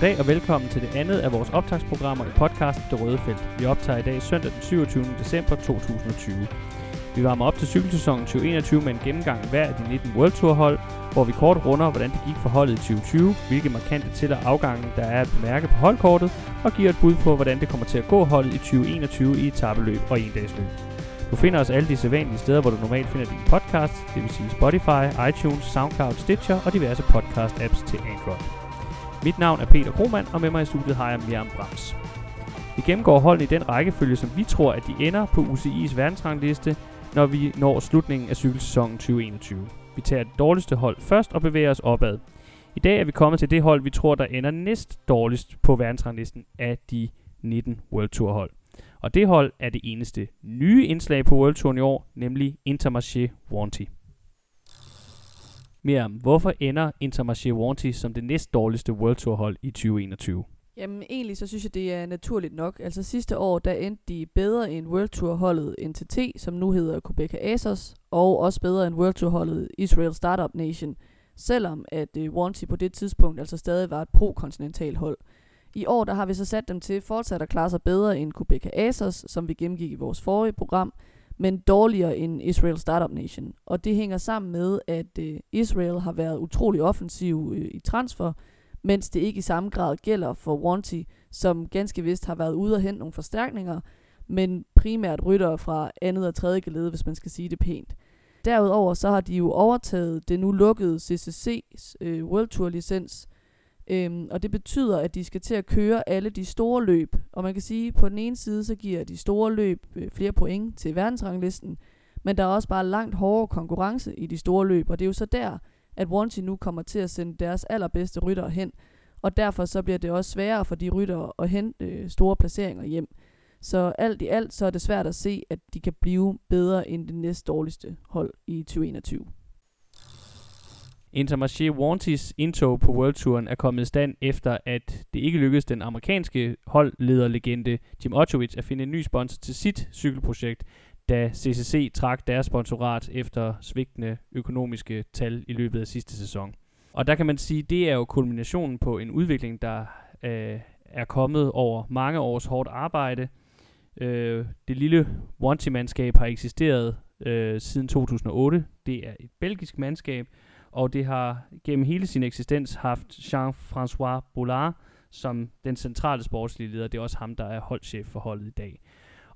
Goddag og velkommen til det andet af vores optagsprogrammer i podcasten Det Røde Felt. Vi optager i dag søndag den 27. december 2020. Vi varmer op til cykelsæsonen 2021 med en gennemgang af hver af de 19 World Tour hold, hvor vi kort runder, hvordan det gik for holdet i 2020, hvilke markante til- og afgange der er at bemærke på holdkortet, og giver et bud på, hvordan det kommer til at gå holdet i 2021 i etabeløb og endagsløb. Du finder os alle de sædvanlige steder, hvor du normalt finder din podcast, det vil sige Spotify, iTunes, SoundCloud, Stitcher og diverse podcast-apps til Android. Mit navn er Peter Kromand, og med mig i studiet har jeg Miriam Brams. Vi gennemgår holdene i den rækkefølge, som vi tror, at de ender på UCI's verdensrangliste, når vi når slutningen af cykelsæsonen 2021. Vi tager det dårligste hold først og bevæger os opad. I dag er vi kommet til det hold, vi tror, der ender næst dårligst på verdensranglisten af de 19 World Tour hold. Og det hold er det eneste nye indslag på World Touren i år, nemlig Intermarché Wanty. Miriam, hvorfor ender Intermarché Warranty som det næst dårligste World Tour hold i 2021? Jamen egentlig så synes jeg, det er naturligt nok. Altså sidste år, der endte de bedre end World Tour holdet NTT, som nu hedder Quebec Asos, og også bedre end World Tour holdet Israel Startup Nation, selvom at uh, Warranty på det tidspunkt altså stadig var et pro-kontinental hold. I år der har vi så sat dem til fortsat at klare sig bedre end Quebec Asos, som vi gennemgik i vores forrige program, men dårligere end Israel Startup Nation. Og det hænger sammen med, at øh, Israel har været utrolig offensiv øh, i transfer, mens det ikke i samme grad gælder for Wanty, som ganske vist har været ude og hente nogle forstærkninger, men primært rytter fra andet og tredje gelede, hvis man skal sige det pænt. Derudover så har de jo overtaget det nu lukkede CCC's øh, World Tour licens, øhm, og det betyder, at de skal til at køre alle de store løb. Og man kan sige, at på den ene side, så giver de store løb øh, flere point til verdensranglisten, men der er også bare langt hårdere konkurrence i de store løb, og det er jo så der, at Wanty nu kommer til at sende deres allerbedste ryttere hen, og derfor så bliver det også sværere for de ryttere at hente øh, store placeringer hjem. Så alt i alt så er det svært at se, at de kan blive bedre end det næst dårligste hold i 2021. Intermarché Wantis indtog på World Touren er kommet i stand efter, at det ikke lykkedes den amerikanske holdlederlegende Jim Otowicz at finde en ny sponsor til sit cykelprojekt, da CCC trak deres sponsorat efter svigtende økonomiske tal i løbet af sidste sæson. Og der kan man sige, det er jo kulminationen på en udvikling, der øh, er kommet over mange års hårdt arbejde. Øh, det lille Wanty-mandskab har eksisteret øh, siden 2008. Det er et belgisk mandskab, og det har gennem hele sin eksistens haft Jean-François Bollard som den centrale sportslige leder. Det er også ham, der er holdchef for holdet i dag.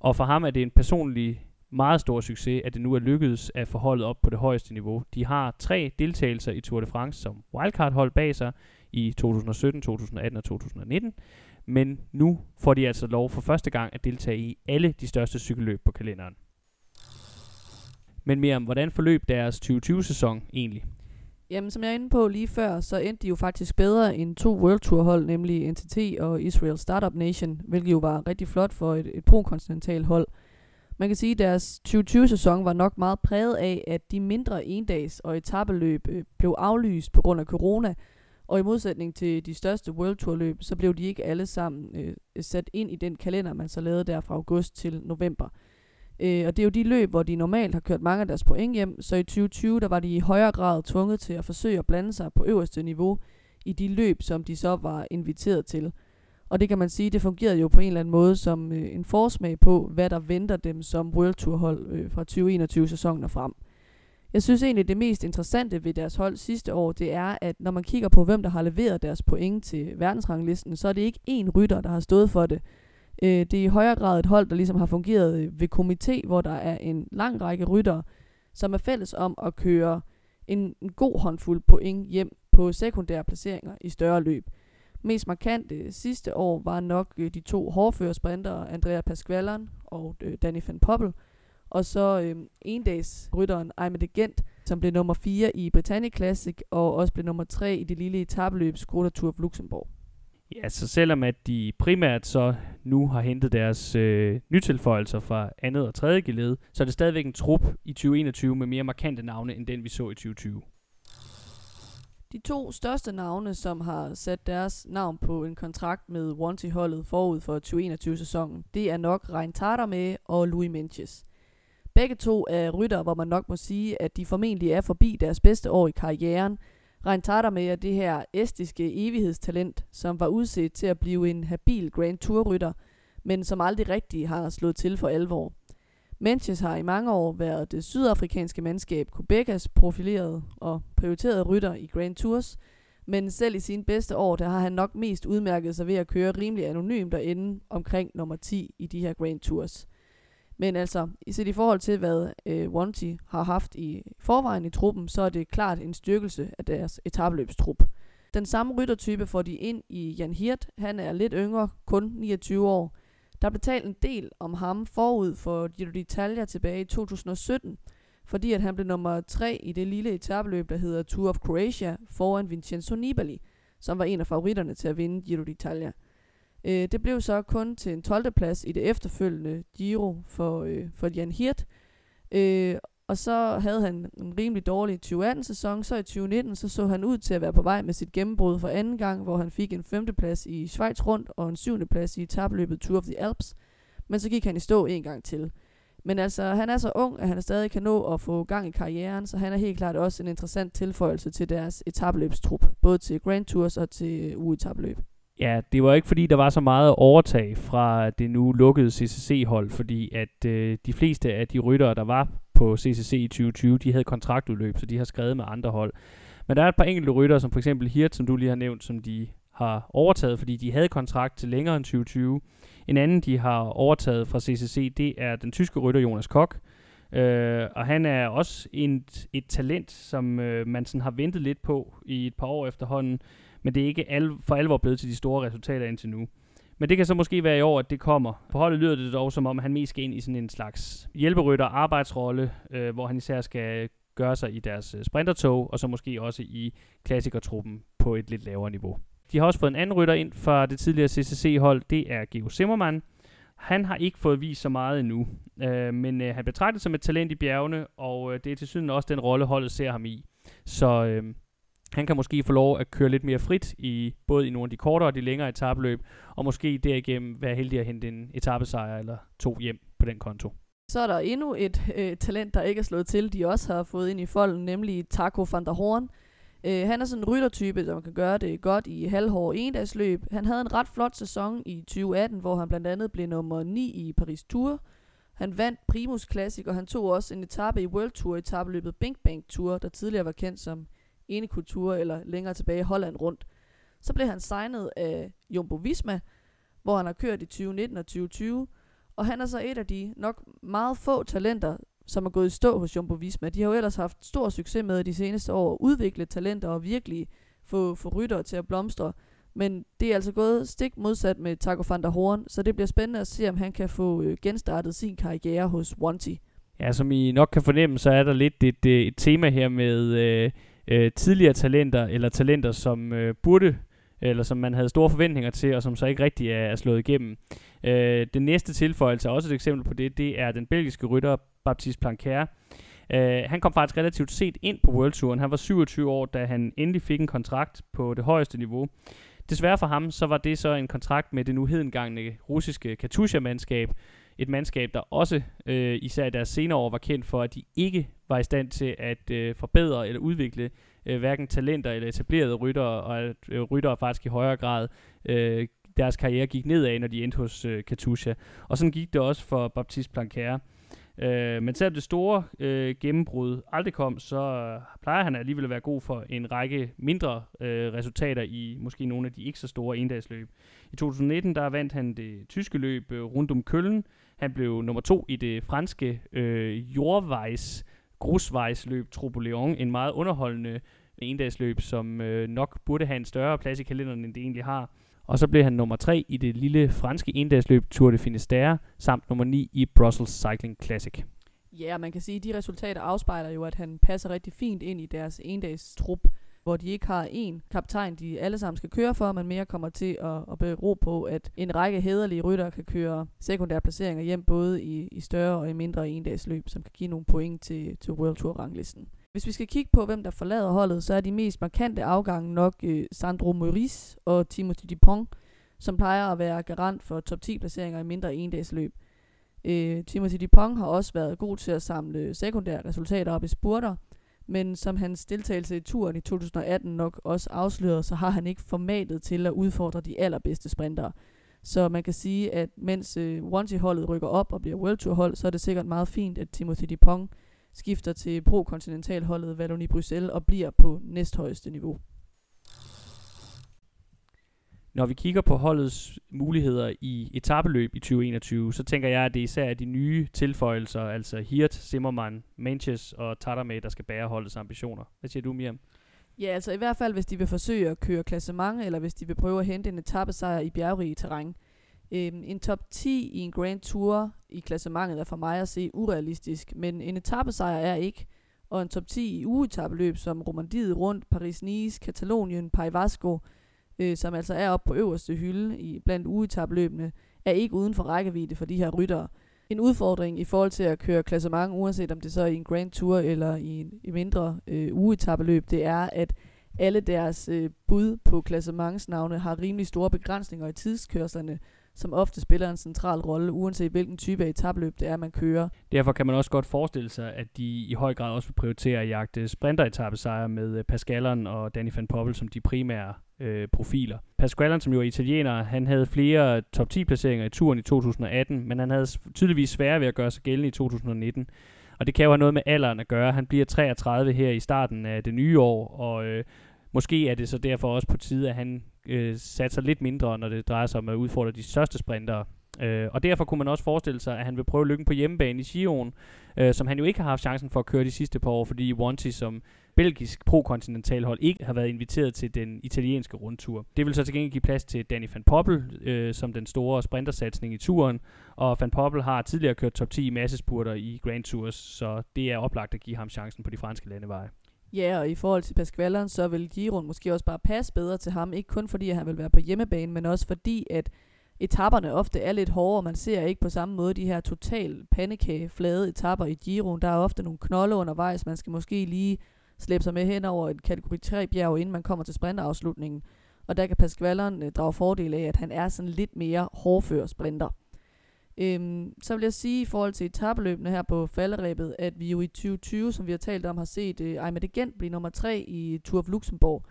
Og for ham er det en personlig meget stor succes, at det nu er lykkedes at få holdet op på det højeste niveau. De har tre deltagelser i Tour de France som wildcard-hold bag sig i 2017, 2018 og 2019. Men nu får de altså lov for første gang at deltage i alle de største cykelløb på kalenderen. Men mere om, hvordan forløb deres 2020-sæson egentlig? Jamen, som jeg er inde på lige før, så endte de jo faktisk bedre end to World Tour hold, nemlig NTT og Israel Startup Nation, hvilket jo var rigtig flot for et, et pro-kontinentalt hold. Man kan sige, at deres 2020-sæson var nok meget præget af, at de mindre endags- og etabeløb øh, blev aflyst på grund af corona, og i modsætning til de største World Tour løb, så blev de ikke alle sammen øh, sat ind i den kalender, man så lavede der fra august til november. Øh, og det er jo de løb, hvor de normalt har kørt mange af deres point hjem, så i 2020 der var de i højere grad tvunget til at forsøge at blande sig på øverste niveau i de løb, som de så var inviteret til. Og det kan man sige, det fungerede jo på en eller anden måde som øh, en forsmag på, hvad der venter dem som World Tour hold øh, fra 2021-sæsonen og frem. Jeg synes egentlig, det mest interessante ved deres hold sidste år, det er, at når man kigger på, hvem der har leveret deres point til verdensranglisten, så er det ikke én rytter, der har stået for det. Øh, det er i højere grad et hold, der ligesom har fungeret øh, ved komité, hvor der er en lang række rytter, som er fælles om at køre en, en god håndfuld point hjem på sekundære placeringer i større løb. Mest markant øh, sidste år var nok øh, de to hårdførersprintere, Andrea Pasqualon og øh, Danny van Poppel, og så øh, endagsrytteren rytteren de Gent, som blev nummer 4 i Britannic Classic, og også blev nummer 3 i det lille etabløb Skoda Tour of Luxembourg. Ja, så selvom at de primært så nu har hentet deres øh, nytilføjelser fra andet og tredje gelede, så er det stadigvæk en trup i 2021 med mere markante navne end den vi så i 2020. De to største navne, som har sat deres navn på en kontrakt med Wanty-holdet forud for 2021-sæsonen, det er nok Rein med og Louis Menches. Begge to er rytter, hvor man nok må sige, at de formentlig er forbi deres bedste år i karrieren, Reintata med, det her estiske evighedstalent, som var udset til at blive en habil Grand Tour-rytter, men som aldrig rigtig har slået til for alvor. Menches har i mange år været det sydafrikanske mandskab Quebecas profilerede og prioriterede rytter i Grand Tours, men selv i sine bedste år, der har han nok mest udmærket sig ved at køre rimelig anonymt og ende omkring nummer 10 i de her Grand Tours. Men altså, set i forhold til, hvad øh, Wanty har haft i forvejen i truppen, så er det klart en styrkelse af deres etabløbstrup. Den samme ryttertype får de ind i Jan Hirt. Han er lidt yngre, kun 29 år. Der blev talt en del om ham forud for Giro d'Italia tilbage i 2017, fordi at han blev nummer 3 i det lille etabløb, der hedder Tour of Croatia, foran Vincenzo Nibali, som var en af favoritterne til at vinde Giro d'Italia. Øh, det blev så kun til en 12. plads i det efterfølgende Giro for, øh, for Jan Hirt. Øh, og så havde han en rimelig dårlig 2018-sæson. Så i 2019 så, så han ud til at være på vej med sit gennembrud for anden gang, hvor han fik en femteplads i Schweiz rundt og en syvende plads i tabløbet Tour of the Alps. Men så gik han i stå en gang til. Men altså, han er så ung, at han stadig kan nå at få gang i karrieren, så han er helt klart også en interessant tilføjelse til deres etabløbstrup, både til Grand Tours og til øh, uetabløb. Ja, det var ikke fordi, der var så meget overtag fra det nu lukkede CCC-hold, fordi at øh, de fleste af de ryttere, der var på CCC i 2020, de havde kontraktudløb, så de har skrevet med andre hold. Men der er et par enkelte ryttere, som for eksempel Hirt, som du lige har nævnt, som de har overtaget, fordi de havde kontrakt til længere end 2020. En anden, de har overtaget fra CCC, det er den tyske rytter Jonas Kok. Øh, og han er også en, et talent, som øh, man sådan har ventet lidt på i et par år efterhånden men det er ikke al, for alvor blevet til de store resultater indtil nu. Men det kan så måske være i år, at det kommer. På holdet lyder det dog, som om han mest skal ind i sådan en slags hjælperytter arbejdsrolle, øh, hvor han især skal gøre sig i deres øh, sprintertog, og så måske også i klassikertruppen på et lidt lavere niveau. De har også fået en anden rytter ind fra det tidligere CCC-hold, det er Geo Zimmermann. Han har ikke fået vist så meget endnu, øh, men øh, han betragtes som et talent i bjergene, og øh, det er til syden også den rolle, holdet ser ham i. Så øh, han kan måske få lov at køre lidt mere frit i både i nogle af de kortere og de længere etabløb, og måske derigennem være heldig at hente en etappesejr eller to hjem på den konto. Så er der endnu et øh, talent, der ikke er slået til, de også har fået ind i folden, nemlig Taco van der Horn. Øh, han er sådan en ryttertype, som kan gøre det godt i halvhår endagsløb. Han havde en ret flot sæson i 2018, hvor han blandt andet blev nummer 9 i Paris Tour. Han vandt Primus Classic, og han tog også en etape i World Tour etabeløbet Bing Bang Tour, der tidligere var kendt som ene kultur eller længere tilbage i Holland rundt. Så blev han signet af Jumbo Visma, hvor han har kørt i 2019 og 2020, og han er så et af de nok meget få talenter, som er gået i stå hos Jumbo Visma. De har jo ellers haft stor succes med de seneste år at udvikle talenter og virkelig få, få rytter til at blomstre. Men det er altså gået stik modsat med Taco van der Horn, så det bliver spændende at se, om han kan få øh, genstartet sin karriere hos Wanty. Ja, som I nok kan fornemme, så er der lidt et, et, et tema her med øh, øh, tidligere talenter, eller talenter, som øh, burde, eller som man havde store forventninger til, og som så ikke rigtig er, er slået igennem. Øh, den næste tilføjelse, også et eksempel på det, det er den belgiske rytter Baptiste Planquer. Øh, han kom faktisk relativt set ind på World Touren. Han var 27 år, da han endelig fik en kontrakt på det højeste niveau. Desværre for ham, så var det så en kontrakt med det nu hedengangne russiske Katusha-mandskab, et mandskab, der også øh, især i deres senere år var kendt for, at de ikke var i stand til at øh, forbedre eller udvikle øh, hverken talenter eller etablerede ryttere, og at øh, ryttere faktisk i højere grad øh, deres karriere gik nedad, når de endte hos øh, Katusha. Og sådan gik det også for Baptiste Planquer. Øh, men selvom det store øh, gennembrud aldrig kom, så øh, plejer han alligevel at være god for en række mindre øh, resultater i måske nogle af de ikke så store endagsløb. I 2019 der vandt han det tyske løb øh, rundt om Køllen. Han blev nummer to i det franske øh, jordvejs grusvejsløb Tropoleon, en meget underholdende endagsløb, som øh, nok burde have en større plads i kalenderen, end det egentlig har. Og så blev han nummer 3 i det lille franske endagsløb Tour de Finistère, samt nummer 9 i Brussels Cycling Classic. Ja, man kan sige, at de resultater afspejler jo, at han passer rigtig fint ind i deres endags trup, hvor de ikke har en kaptajn, de alle sammen skal køre for, men mere kommer til at, at bero på, at en række hederlige rytter kan køre sekundære placeringer hjem, både i, i større og i mindre endagsløb, som kan give nogle point til, til World Tour-ranglisten. Hvis vi skal kigge på, hvem der forlader holdet, så er de mest markante afgange nok øh, Sandro Maurice og Timothy Dupont, som plejer at være garant for top 10 placeringer i mindre endagsløb. Øh, Timothy Dupont har også været god til at samle sekundære resultater op i spurter, men som hans deltagelse i turen i 2018 nok også afslørede, så har han ikke formatet til at udfordre de allerbedste sprintere. Så man kan sige, at mens øh, Wanty-holdet rykker op og bliver World Tour hold, så er det sikkert meget fint, at Timothy Dupont skifter til pro-kontinentalholdet Wallonie Bruxelles og bliver på næsthøjeste niveau. Når vi kigger på holdets muligheder i etabeløb i 2021, så tænker jeg, at det især er de nye tilføjelser, altså Hirt, Zimmermann, Manches og Tadamé, der skal bære holdets ambitioner. Hvad siger du, Miriam? Ja, altså i hvert fald, hvis de vil forsøge at køre klassement, eller hvis de vil prøve at hente en etappesejr i bjergrige terræn. Øhm, en top 10 i en Grand Tour i klassementet er for mig at se urealistisk, men en etappesejr er ikke. Og en top 10 i ugetabeløb som Romandiet rundt, Paris-Nice, Katalonien, Pays Vasco, øh, som altså er oppe på øverste hylde i blandt ugetabløbene, er ikke uden for rækkevidde for de her ryttere. En udfordring i forhold til at køre klassement, uanset om det så er i en Grand Tour eller i en i mindre øh, ugetabeløb, det er, at alle deres øh, bud på klassementsnavne har rimelig store begrænsninger i tidskørslerne, som ofte spiller en central rolle, uanset hvilken type af etabløb det er, man kører. Derfor kan man også godt forestille sig, at de i høj grad også vil prioritere at jagte sprinteretappesejre med øh, Pascaleren og Danny van Poppel som de primære øh, profiler. Pasqualeren, som jo er italiener, han havde flere top 10 placeringer i turen i 2018, men han havde tydeligvis sværere ved at gøre sig gældende i 2019. Og det kan jo have noget med alderen at gøre. Han bliver 33 her i starten af det nye år, og øh, måske er det så derfor også på tide, at han øh, satser lidt mindre, når det drejer sig om at udfordre de største sprintere. Øh, og derfor kunne man også forestille sig, at han vil prøve lykken på hjemmebane i Sion, øh, som han jo ikke har haft chancen for at køre de sidste par år, fordi Wanty som belgisk prokontinentalhold ikke har været inviteret til den italienske rundtur. Det vil så til gengæld give plads til Danny van Poppel øh, som den store sprintersatsning i turen, og van Poppel har tidligere kørt top 10 i massespurter i Grand Tours, så det er oplagt at give ham chancen på de franske landeveje. Ja, og i forhold til Pasqualeren, så vil Giron måske også bare passe bedre til ham. Ikke kun fordi, at han vil være på hjemmebane, men også fordi, at etapperne ofte er lidt hårdere. Man ser ikke på samme måde de her total pandekage flade etapper i Giron. Der er ofte nogle knolde undervejs. Man skal måske lige slæbe sig med hen over et kategori 3 bjerg, inden man kommer til sprinterafslutningen. Og der kan Pasqualeren øh, drage fordel af, at han er sådan lidt mere hårdfør sprinter. Øhm, så vil jeg sige i forhold til etabeløbene her på falderæbet, at vi jo i 2020, som vi har talt om, har set øh, Aymed Gent blive nummer 3 i Tour of Luxembourg.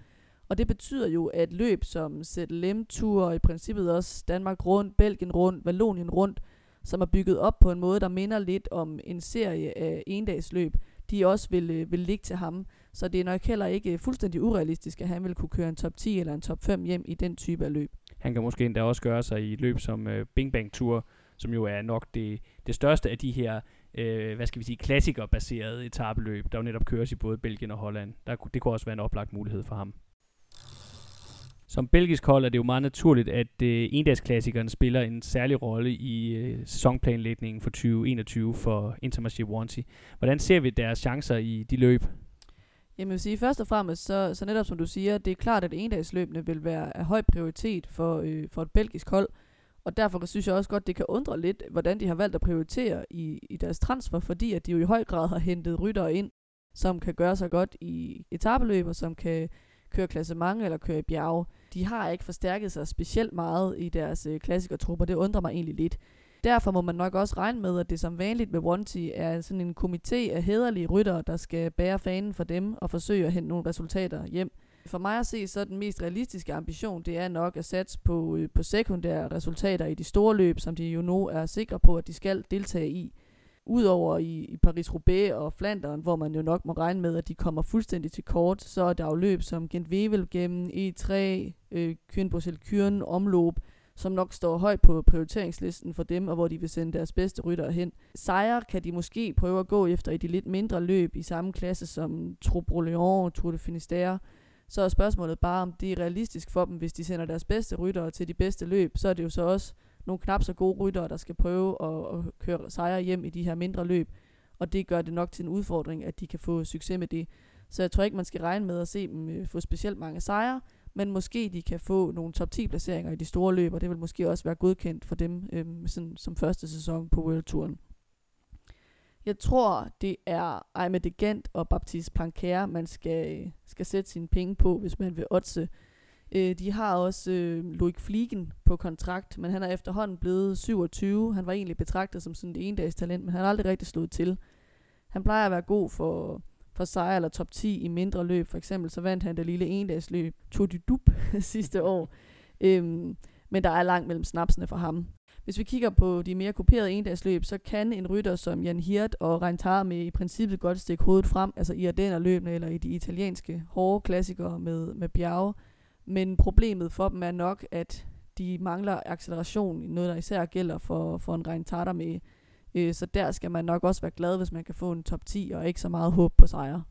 Og det betyder jo, at løb som ZLM Tour og i princippet også Danmark rundt, Belgien rundt, Vallonien rundt, som er bygget op på en måde, der minder lidt om en serie af endagsløb, de også vil, øh, vil ligge til ham. Så det er nok heller ikke øh, fuldstændig urealistisk, at han vil kunne køre en top 10 eller en top 5 hjem i den type af løb. Han kan måske endda også gøre sig i løb som øh, Bing Bang Tour, som jo er nok det, det største af de her, øh, hvad skal vi sige, klassikerbaserede etabeløb, der jo netop køres i både Belgien og Holland. Der, det kunne også være en oplagt mulighed for ham. Som belgisk hold er det jo meget naturligt, at øh, endagsklassikerne spiller en særlig rolle i øh, sæsonplanlægningen for 2021 for Intermarché Wanty. Hvordan ser vi deres chancer i de løb? Jamen jeg vil sige, først og fremmest, så, så netop som du siger, det er klart, at endagsløbene vil være af høj prioritet for, øh, for et belgisk hold. Og derfor synes jeg også godt, det kan undre lidt, hvordan de har valgt at prioritere i, i deres transfer, fordi at de jo i høj grad har hentet ryttere ind, som kan gøre sig godt i etabeløb, og som kan køre klassement eller køre i bjerge. De har ikke forstærket sig specielt meget i deres øh, klassikertrupper, det undrer mig egentlig lidt. Derfor må man nok også regne med, at det som vanligt med Wanty er sådan en komité af hederlige ryttere, der skal bære fanen for dem og forsøge at hente nogle resultater hjem. For mig at se, så er den mest realistiske ambition, det er nok at satse på, øh, på sekundære resultater i de store løb, som de jo nu er sikre på, at de skal deltage i. Udover i, i Paris-Roubaix og Flandern, hvor man jo nok må regne med, at de kommer fuldstændig til kort, så er der jo løb som gent wevel gennem E3, øh, Kyrn Kyrn, omløb, som nok står højt på prioriteringslisten for dem, og hvor de vil sende deres bedste ryttere hen. Sejre kan de måske prøve at gå efter i de lidt mindre løb i samme klasse som Troupe Tour de Finistère, så er spørgsmålet bare, om det er realistisk for dem, hvis de sender deres bedste ryttere til de bedste løb, så er det jo så også nogle knap så gode ryttere, der skal prøve at, at køre sejre hjem i de her mindre løb. Og det gør det nok til en udfordring, at de kan få succes med det. Så jeg tror ikke, man skal regne med at se dem øh, få specielt mange sejre, men måske de kan få nogle top 10 placeringer i de store løb, og det vil måske også være godkendt for dem øhm, sådan, som første sæson på World Touren. Jeg tror, det er Aime Degent og Baptiste Planquer, man skal, skal sætte sine penge på, hvis man vil otse. Øh, de har også øh, Loic Fliegen på kontrakt, men han er efterhånden blevet 27. Han var egentlig betragtet som sådan et endags talent, men han har aldrig rigtig slået til. Han plejer at være god for, for for sejr eller top 10 i mindre løb. For eksempel så vandt han det lille endagsløb Tour du Dup sidste år. Øhm, men der er langt mellem snapsene for ham. Hvis vi kigger på de mere kuperede endagsløb, så kan en rytter som Jan Hirt og Rein med i princippet godt stikke hovedet frem, altså i Ardennerløbene eller i de italienske hårde klassikere med, med bjerge. Men problemet for dem er nok, at de mangler acceleration, noget der især gælder for, for en Rein med. Øh, så der skal man nok også være glad, hvis man kan få en top 10 og ikke så meget håb på sejre.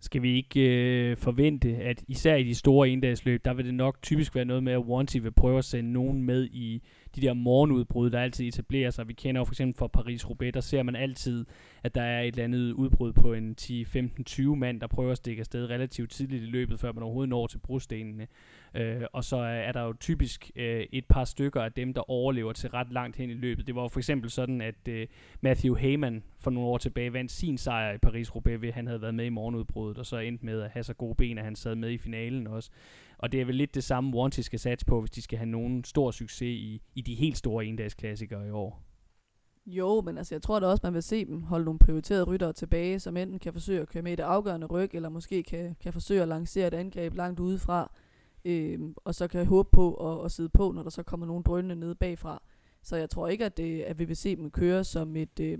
Skal vi ikke øh, forvente, at især i de store endagsløb, der vil det nok typisk være noget med, at Wanty vil prøve at sende nogen med i de der morgenudbrud, der altid etablerer sig. Vi kender jo for eksempel fra Paris-Roubaix, der ser man altid, at der er et eller andet udbrud på en 10-15-20 mand, der prøver at stikke afsted relativt tidligt i løbet, før man overhovedet når til brostenene. Øh, og så er der jo typisk øh, et par stykker af dem, der overlever til ret langt hen i løbet. Det var jo for eksempel sådan, at øh, Matthew Heyman for nogle år tilbage vandt sin sejr i Paris-Roubaix ved, han havde været med i morgenudbruddet, og så endte med at have så gode ben, at han sad med i finalen også. Og det er vel lidt det samme, Wanty skal satse på, hvis de skal have nogen stor succes i, i de helt store endagsklassikere i år. Jo, men altså, jeg tror da også, man vil se dem holde nogle prioriterede ryttere tilbage, som enten kan forsøge at køre med i det afgørende ryg, eller måske kan, kan forsøge at lancere et angreb langt udefra, øh, og så kan håbe på at, at sidde på, når der så kommer nogle drønende nede bagfra. Så jeg tror ikke, at, det, at vi vil se dem køre som et, øh,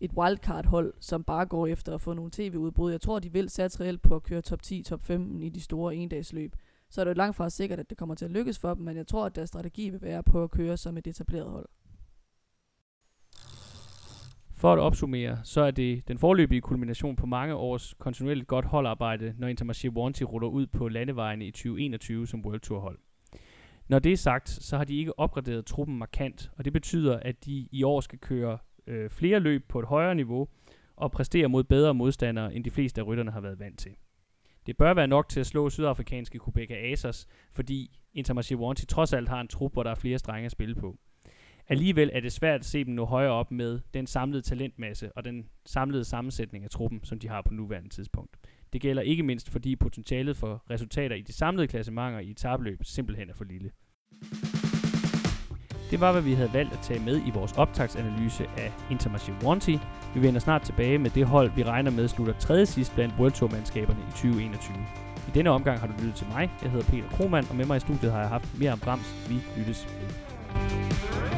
et wildcard-hold, som bare går efter at få nogle tv-udbrud. Jeg tror, de vil satse reelt på at køre top 10, top 15 i de store endagsløb. Så er det jo langt fra sikkert, at det kommer til at lykkes for dem, men jeg tror, at deres strategi vil være på at køre som et etableret hold. For at opsummere, så er det den forløbige kulmination på mange års kontinuerligt godt holdarbejde, når Intermarché Wanty ruller ud på landevejene i 2021 som World Tour hold. Når det er sagt, så har de ikke opgraderet truppen markant, og det betyder, at de i år skal køre øh, flere løb på et højere niveau og præstere mod bedre modstandere, end de fleste af rytterne har været vant til. Det bør være nok til at slå sydafrikanske Kubeka Asos, fordi Intermarché Wanty trods alt har en trup, hvor der er flere strenge at spille på. Alligevel er det svært at se dem nå højere op med den samlede talentmasse og den samlede sammensætning af truppen, som de har på nuværende tidspunkt. Det gælder ikke mindst, fordi potentialet for resultater i de samlede klassementer i etabløb simpelthen er for lille. Det var, hvad vi havde valgt at tage med i vores optagsanalyse af Intermarché Warranty. Vi vender snart tilbage med det hold, vi regner med slutter tredje sidst blandt World Tour-mandskaberne i 2021. I denne omgang har du lyttet til mig. Jeg hedder Peter Krohmann, og med mig i studiet har jeg haft mere om Brams. Vi lyttes ved.